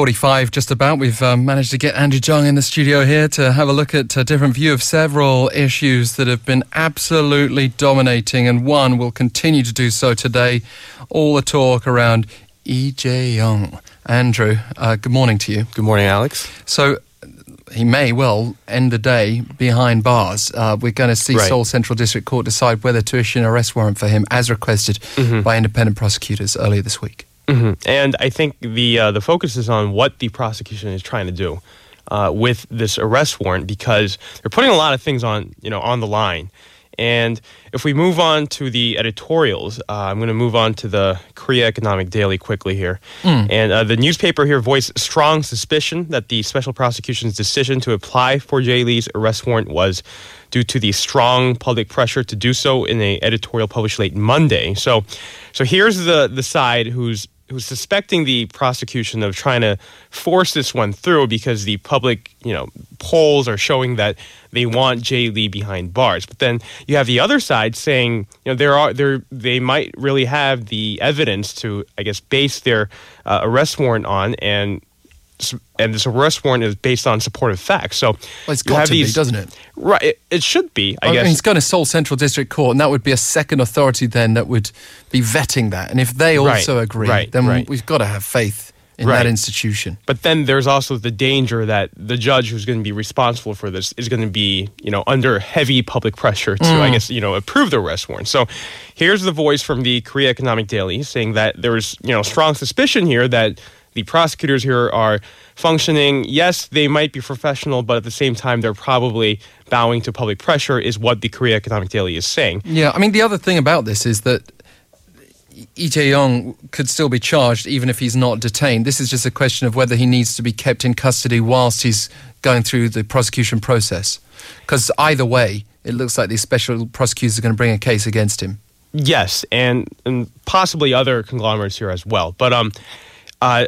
8.45 just about. We've um, managed to get Andrew Jung in the studio here to have a look at a different view of several issues that have been absolutely dominating and one will continue to do so today. All the talk around Lee Jae-yong. Andrew, uh, good morning to you. Good morning, Alex. So he may well end the day behind bars. Uh, we're going to see right. Seoul Central District Court decide whether to issue an arrest warrant for him as requested mm-hmm. by independent prosecutors earlier this week. Mm-hmm. And I think the uh, the focus is on what the prosecution is trying to do uh, with this arrest warrant because they're putting a lot of things on you know on the line. And if we move on to the editorials, uh, I'm going to move on to the Korea Economic Daily quickly here. Mm. And uh, the newspaper here voiced strong suspicion that the special prosecution's decision to apply for Jae Lee's arrest warrant was due to the strong public pressure to do so in an editorial published late Monday. So, so here's the the side who's who's suspecting the prosecution of trying to force this one through because the public, you know, polls are showing that they want Jay Lee behind bars. But then you have the other side saying, you know, there are there they might really have the evidence to, I guess, base their uh, arrest warrant on and and this arrest warrant is based on supportive facts. So well, it's got to these, be, doesn't it? Right, it, it should be. I, I guess mean, it's going to Seoul Central District Court, and that would be a second authority then that would be vetting that. And if they also right, agree, right, then right. we've got to have faith in right. that institution. But then there's also the danger that the judge who's going to be responsible for this is going to be, you know, under heavy public pressure to, mm. I guess, you know, approve the arrest warrant. So here's the voice from the Korea Economic Daily saying that there's, you know, strong suspicion here that the prosecutors here are functioning. Yes, they might be professional, but at the same time, they're probably bowing to public pressure, is what the Korea Economic Daily is saying. Yeah, I mean, the other thing about this is that Lee Jae-yong could still be charged even if he's not detained. This is just a question of whether he needs to be kept in custody whilst he's going through the prosecution process. Because either way, it looks like these special prosecutors are going to bring a case against him. Yes, and, and possibly other conglomerates here as well. But um, uh,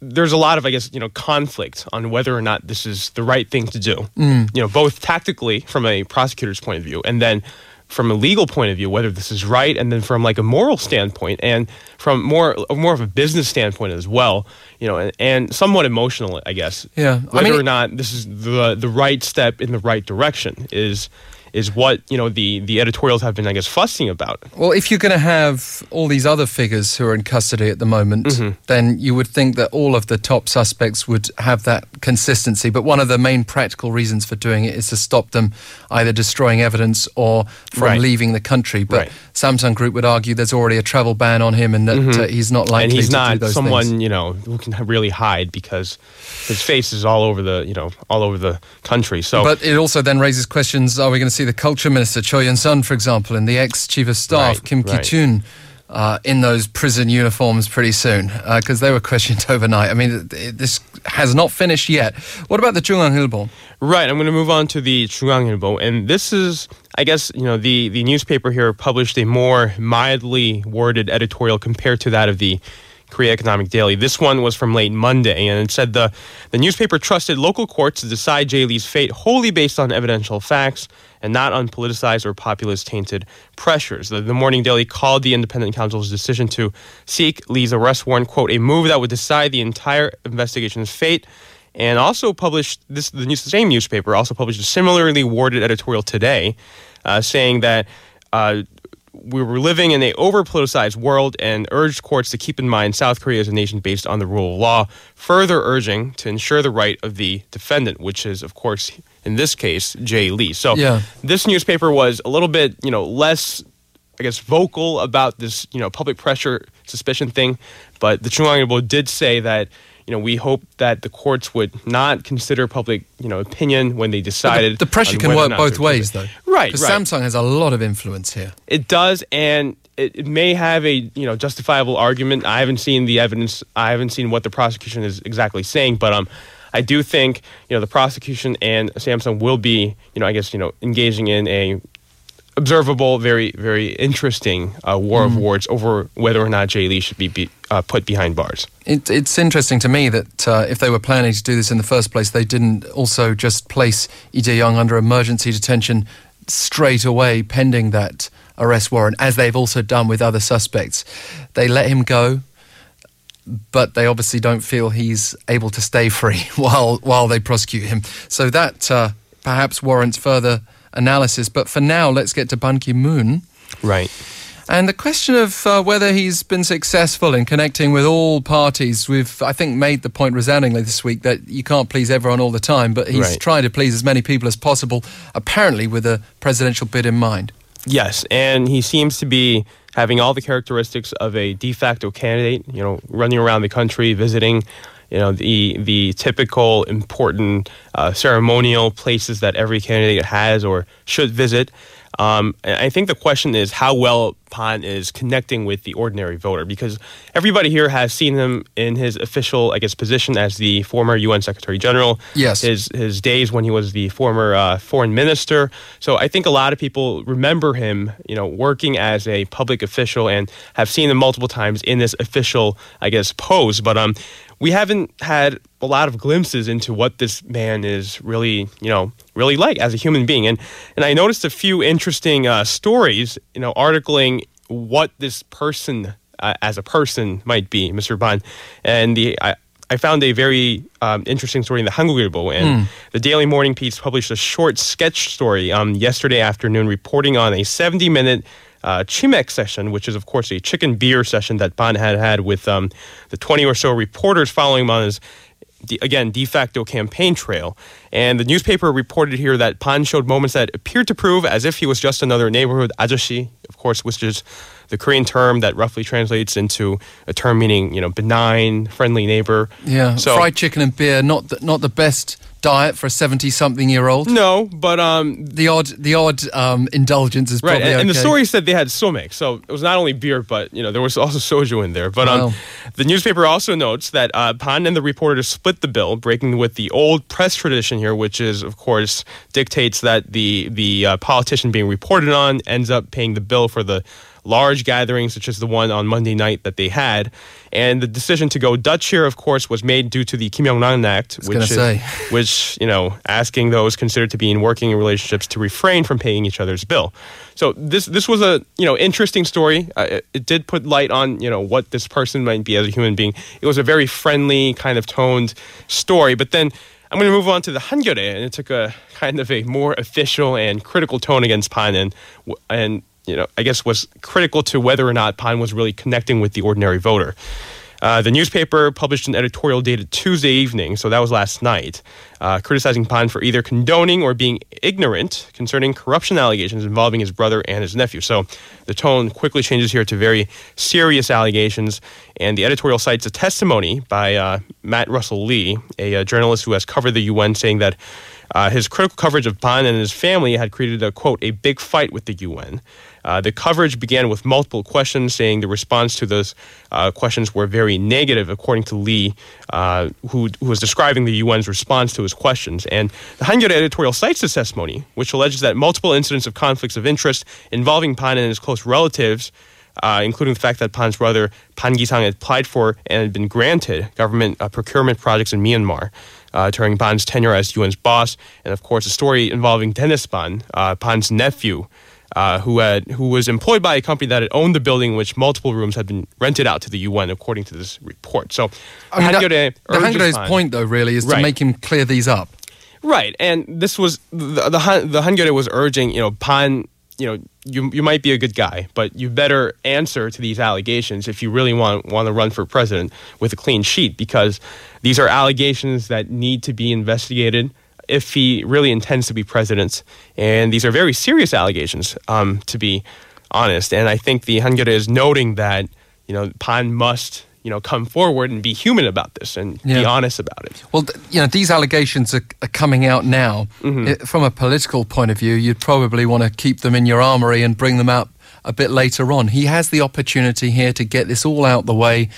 there's a lot of, I guess, you know, conflict on whether or not this is the right thing to do. Mm. You know, both tactically from a prosecutor's point of view, and then from a legal point of view, whether this is right, and then from like a moral standpoint, and from more more of a business standpoint as well. You know, and, and somewhat emotional, I guess. Yeah, whether I mean, or not this is the the right step in the right direction is is what you know the the editorials have been, I guess, fussing about. Well, if you're going to have all these other figures who are in custody at the moment, mm-hmm. then you would think that all of the top suspects would have that consistency. But one of the main practical reasons for doing it is to stop them either destroying evidence or from right. leaving the country. But right. Samsung Group would argue there's already a travel ban on him, and that mm-hmm. uh, he's not likely and he's to not someone things. you know who can really hide because his face is all over the you know all over the country. So, but it also then raises questions: Are we going to see see the culture minister Choi Yun Sun, for example, and the ex chief of staff right, Kim right. Ki Chun. Uh, in those prison uniforms pretty soon because uh, they were questioned overnight. I mean, it, it, this has not finished yet. What about the JoongAng Ilbo? Right, I'm going to move on to the JoongAng Ilbo, and this is, I guess, you know, the the newspaper here published a more mildly worded editorial compared to that of the. Korea Economic Daily. This one was from late Monday, and it said the, the newspaper trusted local courts to decide Jay Lee's fate wholly based on evidential facts, and not on politicized or populist tainted pressures. The, the Morning Daily called the independent counsel's decision to seek Lee's arrest warrant, quote, a move that would decide the entire investigation's fate. And also published this, the same newspaper also published a similarly worded editorial today, uh, saying that uh, we were living in a overpoliticized world and urged courts to keep in mind South Korea is a nation based on the rule of law, further urging to ensure the right of the defendant, which is, of course, in this case, Jay Lee. So yeah. this newspaper was a little bit, you know, less, I guess, vocal about this, you know, public pressure suspicion thing, but the JoongAng did say that you know, we hope that the courts would not consider public, you know, opinion when they decided. The, the, pressure can work both ways, though. Right, right. Samsung has a lot of influence here. It does, and it, it, may have a you know justifiable argument. I haven't seen the evidence. I haven't seen what the prosecution is exactly saying, but um. I do think you know the prosecution and Samsung will be you know I guess you know engaging in a observable, very, very interesting uh, war mm. of words over whether or not Jay Lee should be, be uh, put behind bars. It, it's interesting to me that uh, if they were planning to do this in the first place, they didn't also just place Lee Jae-yong under emergency detention straight away pending that arrest warrant, as they've also done with other suspects. They let him go but they obviously don't feel he's able to stay free while while they prosecute him. So that uh, perhaps warrants further analysis. But for now, let's get to Ban Ki Moon. Right. And the question of uh, whether he's been successful in connecting with all parties, we've, I think, made the point resoundingly this week that you can't please everyone all the time, but he's Right. trying to please as many people as possible, apparently with a presidential bid in mind. Yes, and he seems to be having all the characteristics of a de facto candidate. You know, running around the country, visiting, you know, the the typical important uh, ceremonial places that every candidate has or should visit. Um, I think the question is how well Pan is connecting with the ordinary voter because everybody here has seen him in his official, I guess, position as the former UN Secretary General. Yes. His his days when he was the former uh, foreign minister. So I think a lot of people remember him, you know, working as a public official and have seen him multiple times in this official, I guess, pose. But um, we haven't had a lot of glimpses into what this man is really, you know, really like as a human being. And and I noticed a few interesting uh, stories, you know, articling what this person uh, as a person might be, Mr. Ban. And the I, I found a very um, interesting story in the Hankook Ilbo, and the Daily Morning Piece published a short sketch story um, yesterday afternoon reporting on a 70-minute uh, Chimek session, which is, of course, a chicken beer session that Ban had had with um, the 20 or so reporters following him on his de- again, de facto campaign trail. And the newspaper reported here that Pan showed moments that appeared to prove as if he was just another neighborhood ajashi, of course, which is the Korean term that roughly translates into a term meaning, you know, benign, friendly neighbor. Yeah, So fried chicken and beer, not the, not the best diet for a seventy-something-year-old. no, but um, The odd, the odd um, indulgence is Right, probably and, and the story said they had somek, so it was not only beer, but you know there was also soju in there. But um, Wow. the newspaper also notes that uh, Pan and the reporter split the bill, breaking with the old press tradition here, which is of course dictates that the the uh, politician being reported on ends up paying the bill for the large gatherings, such as the one on Monday night that they had. And the decision to go Dutch here, of course, was made due to the Kim Young-ran Act, which is- which you know asking those considered to be in working relationships to refrain from paying each other's bill. So this this was a you know interesting story. Uh, it, it did put light on you know what this person might be as a human being. It was a very friendly kind of toned story, but then. I'm going to move on to the Hankyoreh, and it took a kind of a more official and critical tone against Pan, and and you know I guess was critical to whether or not Pine was really connecting with the ordinary voter. Uh, the newspaper published an editorial dated Tuesday evening, so that was last night, uh, criticizing Pan for either condoning or being ignorant concerning corruption allegations involving his brother and his nephew. So the tone quickly changes here to very serious allegations, and the editorial cites a testimony by uh, Matt Russell Lee, a, uh journalist who has covered the UN, saying that uh, his critical coverage of Pan and his family had created a quote a big fight with the UN. Uh, the coverage began with multiple questions, saying the response to those uh, questions were very negative, according to Lee, uh, who, who was describing the UN's response to his questions. And the Hankyoreh editorial cites this testimony, which alleges that multiple incidents of conflicts of interest involving Pan and his close relatives uh, including the fact that Pan's brother Pan Gisang had applied for and had been granted government uh, procurement projects in Myanmar uh, during Pan's tenure as UN's boss, and of course a story involving Dennis Pan, uh, Pan's nephew. Uh, who had who was employed by a company that had owned the building in which multiple rooms had been rented out to the UN, according to this report. So, I mean, that- the point, though, really, is to make him clear these up. Right, and this was the the, the was urging, you know, Pan, you know, you you might be a good guy, but you better answer to these allegations if you really want want to run for president with a clean sheet, because these are allegations that need to be investigated if he really intends to be president, and these are very serious allegations, um, to be honest. And I think the Hankyoreh is noting that you know Pan must you know come forward and be human about this and be honest about it. Well, you know, these allegations are, are coming out now. Mm-hmm. I- from a political point of view, you'd probably want to keep them in your armory and bring them out a bit later on. He has the opportunity here to get this all out the way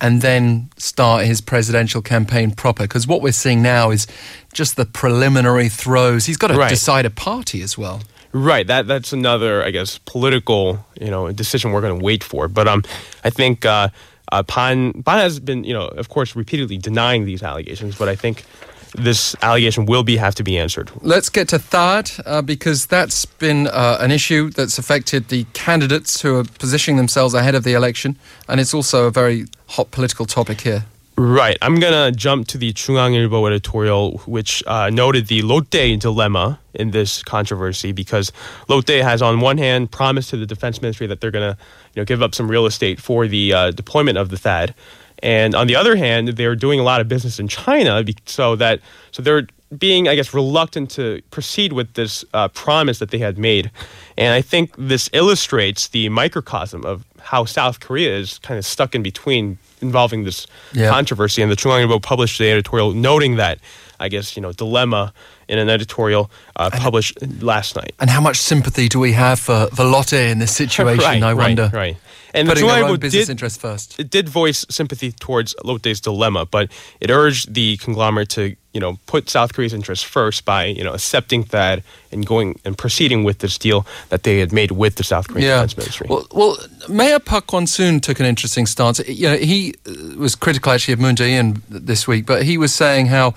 and then start his presidential campaign proper. Because what we're seeing now is just the preliminary throws. He's got to Right. decide a party as well. Right. That that's another, I guess, political, you know, decision we're going to wait for. But um, I think uh, uh, Pan Pan has been, you know, of course, repeatedly denying these allegations. But I think this allegation will be have to be answered. Let's get to THAAD uh, because that's been uh, an issue that's affected the candidates who are positioning themselves ahead of the election, and it's also a very hot political topic here. Right. I'm going to jump to the JoongAng editorial, which uh, noted the Lotte dilemma in this controversy because Lotte has, on one hand, promised to the defense ministry that they're going to you know, give up some real estate for the uh, deployment of the THAAD. And on the other hand, they're doing a lot of business in China, so that so they're being, I guess, reluctant to proceed with this uh, promise that they had made. And I think this illustrates the microcosm of how South Korea is kind of stuck in between involving this yeah. controversy. And the Ilbo published the editorial noting that, I guess, you know, dilemma in an editorial uh, published last night. And how much sympathy do we have for, Lotte in this situation, right, I wonder? Right, right. And Putting the Ilbo business did, interest first. It did voice sympathy towards Lotte's dilemma, but it urged the conglomerate to, you know, put South Korea's interests first by, you know, accepting that and going and proceeding with this deal that they had made with the South Korean yeah. Defense Ministry. Well, well, Mayor Park Won-soon took an interesting stance. You know, he uh, was critical actually of Moon Jae-in this week, but he was saying how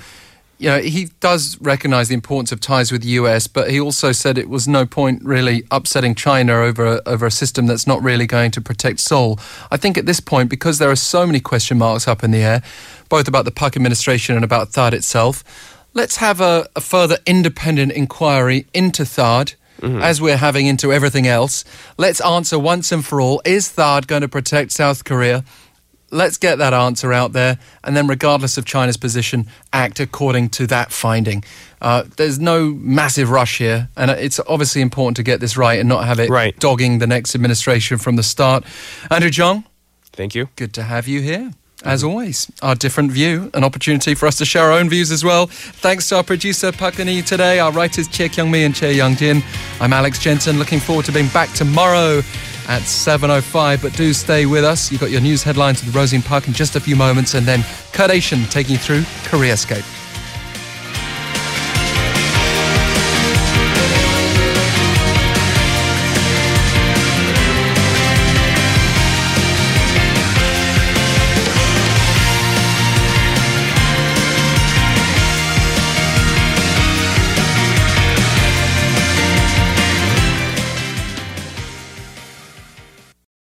you know, he does recognize the importance of ties with the US, but he also said it was no point really upsetting China over a, over a system that's not really going to protect Seoul. I think at this point, because there are so many question marks up in the air, both about the Park administration and about THAAD itself, let's have a, a further independent inquiry into THAAD. Mm-hmm. As we're having into everything else, let's answer once and for all is THAAD going to protect South Korea? Let's get that answer out there, and then, regardless of China's position, act according to that finding. Uh, there's no massive rush here, and it's obviously important to get this right and not have it right. dogging the next administration from the start. Andrew Jung, thank you. Good to have you here. As always, our different view, an opportunity for us to share our own views as well. Thanks to our producer Pakani today, our writers Che Kyung Mi and Che Young Jin. I'm Alex Jensen, looking forward to being back tomorrow at 7.05. But do stay with us. You've got your news headlines with Rosine Park in just a few moments, and then Kurt Asian taking you through Koreascape.